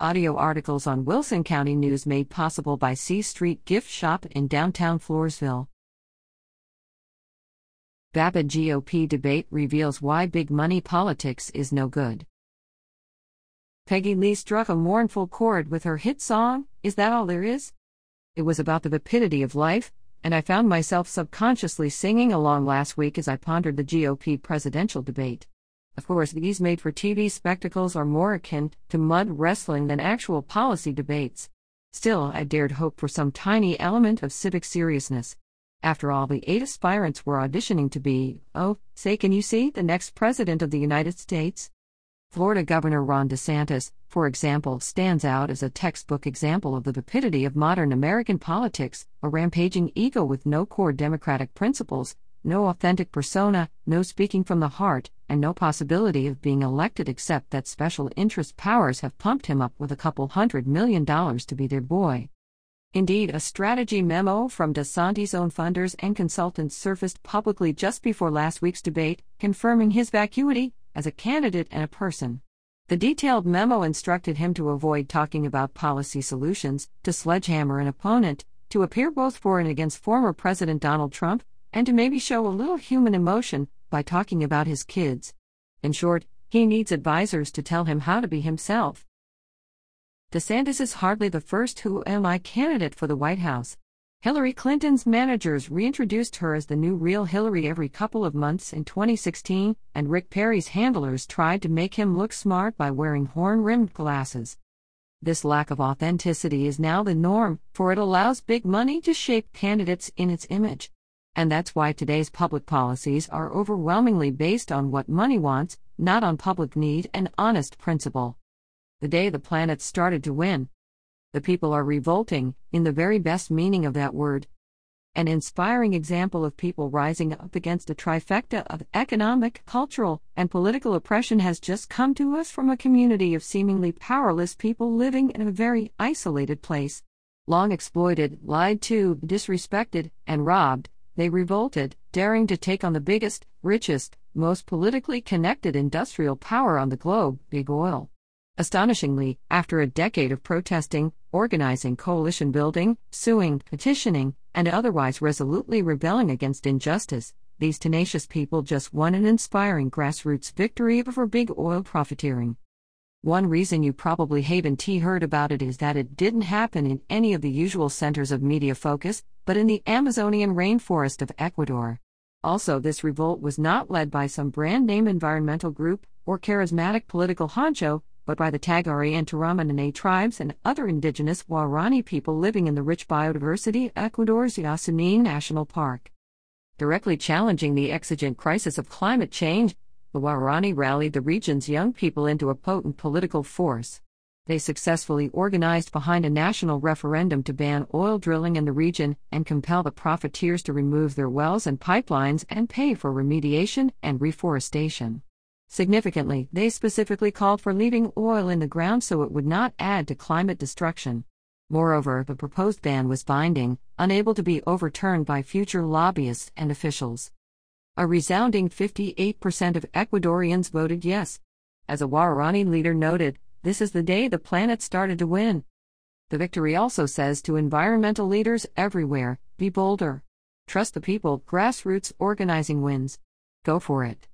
Audio articles on Wilson County News made possible by C Street Gift Shop in downtown Floresville. Vapid GOP debate reveals why big money politics is no good. Peggy Lee struck a mournful chord with her hit song, Is That All There Is? It was about the vapidity of life, and I found myself subconsciously singing along last week as I pondered the GOP presidential debate. Of course, these made for TV spectacles are more akin to mud wrestling than actual policy debates. Still, I dared hope for some tiny element of civic seriousness. After all, the eight aspirants were auditioning to be, oh, say, can you see, the next President of the United States? Florida Governor Ron DeSantis, for example, stands out as a textbook example of the vapidity of modern American politics, a rampaging ego with no core democratic principles, no authentic persona, no speaking from the heart, and no possibility of being elected except that special interest powers have pumped him up with a couple hundred million dollars to be their boy. Indeed, a strategy memo from DeSantis' own funders and consultants surfaced publicly just before last week's debate, confirming his vacuity as a candidate and a person. The detailed memo instructed him to avoid talking about policy solutions, to sledgehammer an opponent, to appear both for and against former President Donald Trump, and to maybe show a little human emotion by talking about his kids. In short, he needs advisors to tell him how to be himself. DeSantis is hardly the first Who Am I candidate for the White House. Hillary Clinton's managers reintroduced her as the new real Hillary every couple of months in 2016, and Rick Perry's handlers tried to make him look smart by wearing horn rimmed glasses. This lack of authenticity is now the norm, for it allows big money to shape candidates in its image. And that's why today's public policies are overwhelmingly based on what money wants, not on public need and honest principle. The day the planet started to win. The people are revolting, in the very best meaning of that word. An inspiring example of people rising up against a trifecta of economic, cultural, and political oppression has just come to us from a community of seemingly powerless people living in a very isolated place. Long exploited, lied to, disrespected, and robbed, they revolted, daring to take on the biggest, richest, most politically connected industrial power on the globe, Big Oil. Astonishingly, after a decade of protesting, organizing, coalition building, suing, petitioning, and otherwise resolutely rebelling against injustice, these tenacious people just won an inspiring grassroots victory over big oil profiteering. One reason you probably haven't heard about it is that it didn't happen in any of the usual centers of media focus, but in the Amazonian rainforest of Ecuador. Also, this revolt was not led by some brand name environmental group or charismatic political honcho, but by the Tagaeri and Taromenane tribes and other indigenous Waorani people living in the rich biodiversity Ecuador's Yasuní National Park. Directly challenging the exigent crisis of climate change, the Waorani rallied the region's young people into a potent political force. They successfully organized behind a national referendum to ban oil drilling in the region and compel the profiteers to remove their wells and pipelines and pay for remediation and reforestation. Significantly, they specifically called for leaving oil in the ground so it would not add to climate destruction. Moreover, the proposed ban was binding, unable to be overturned by future lobbyists and officials. A resounding 58% of Ecuadorians voted yes. As a Waorani leader noted, this is the day the planet started to win. The victory also says to environmental leaders everywhere be bolder. Trust the people, grassroots organizing wins. Go for it.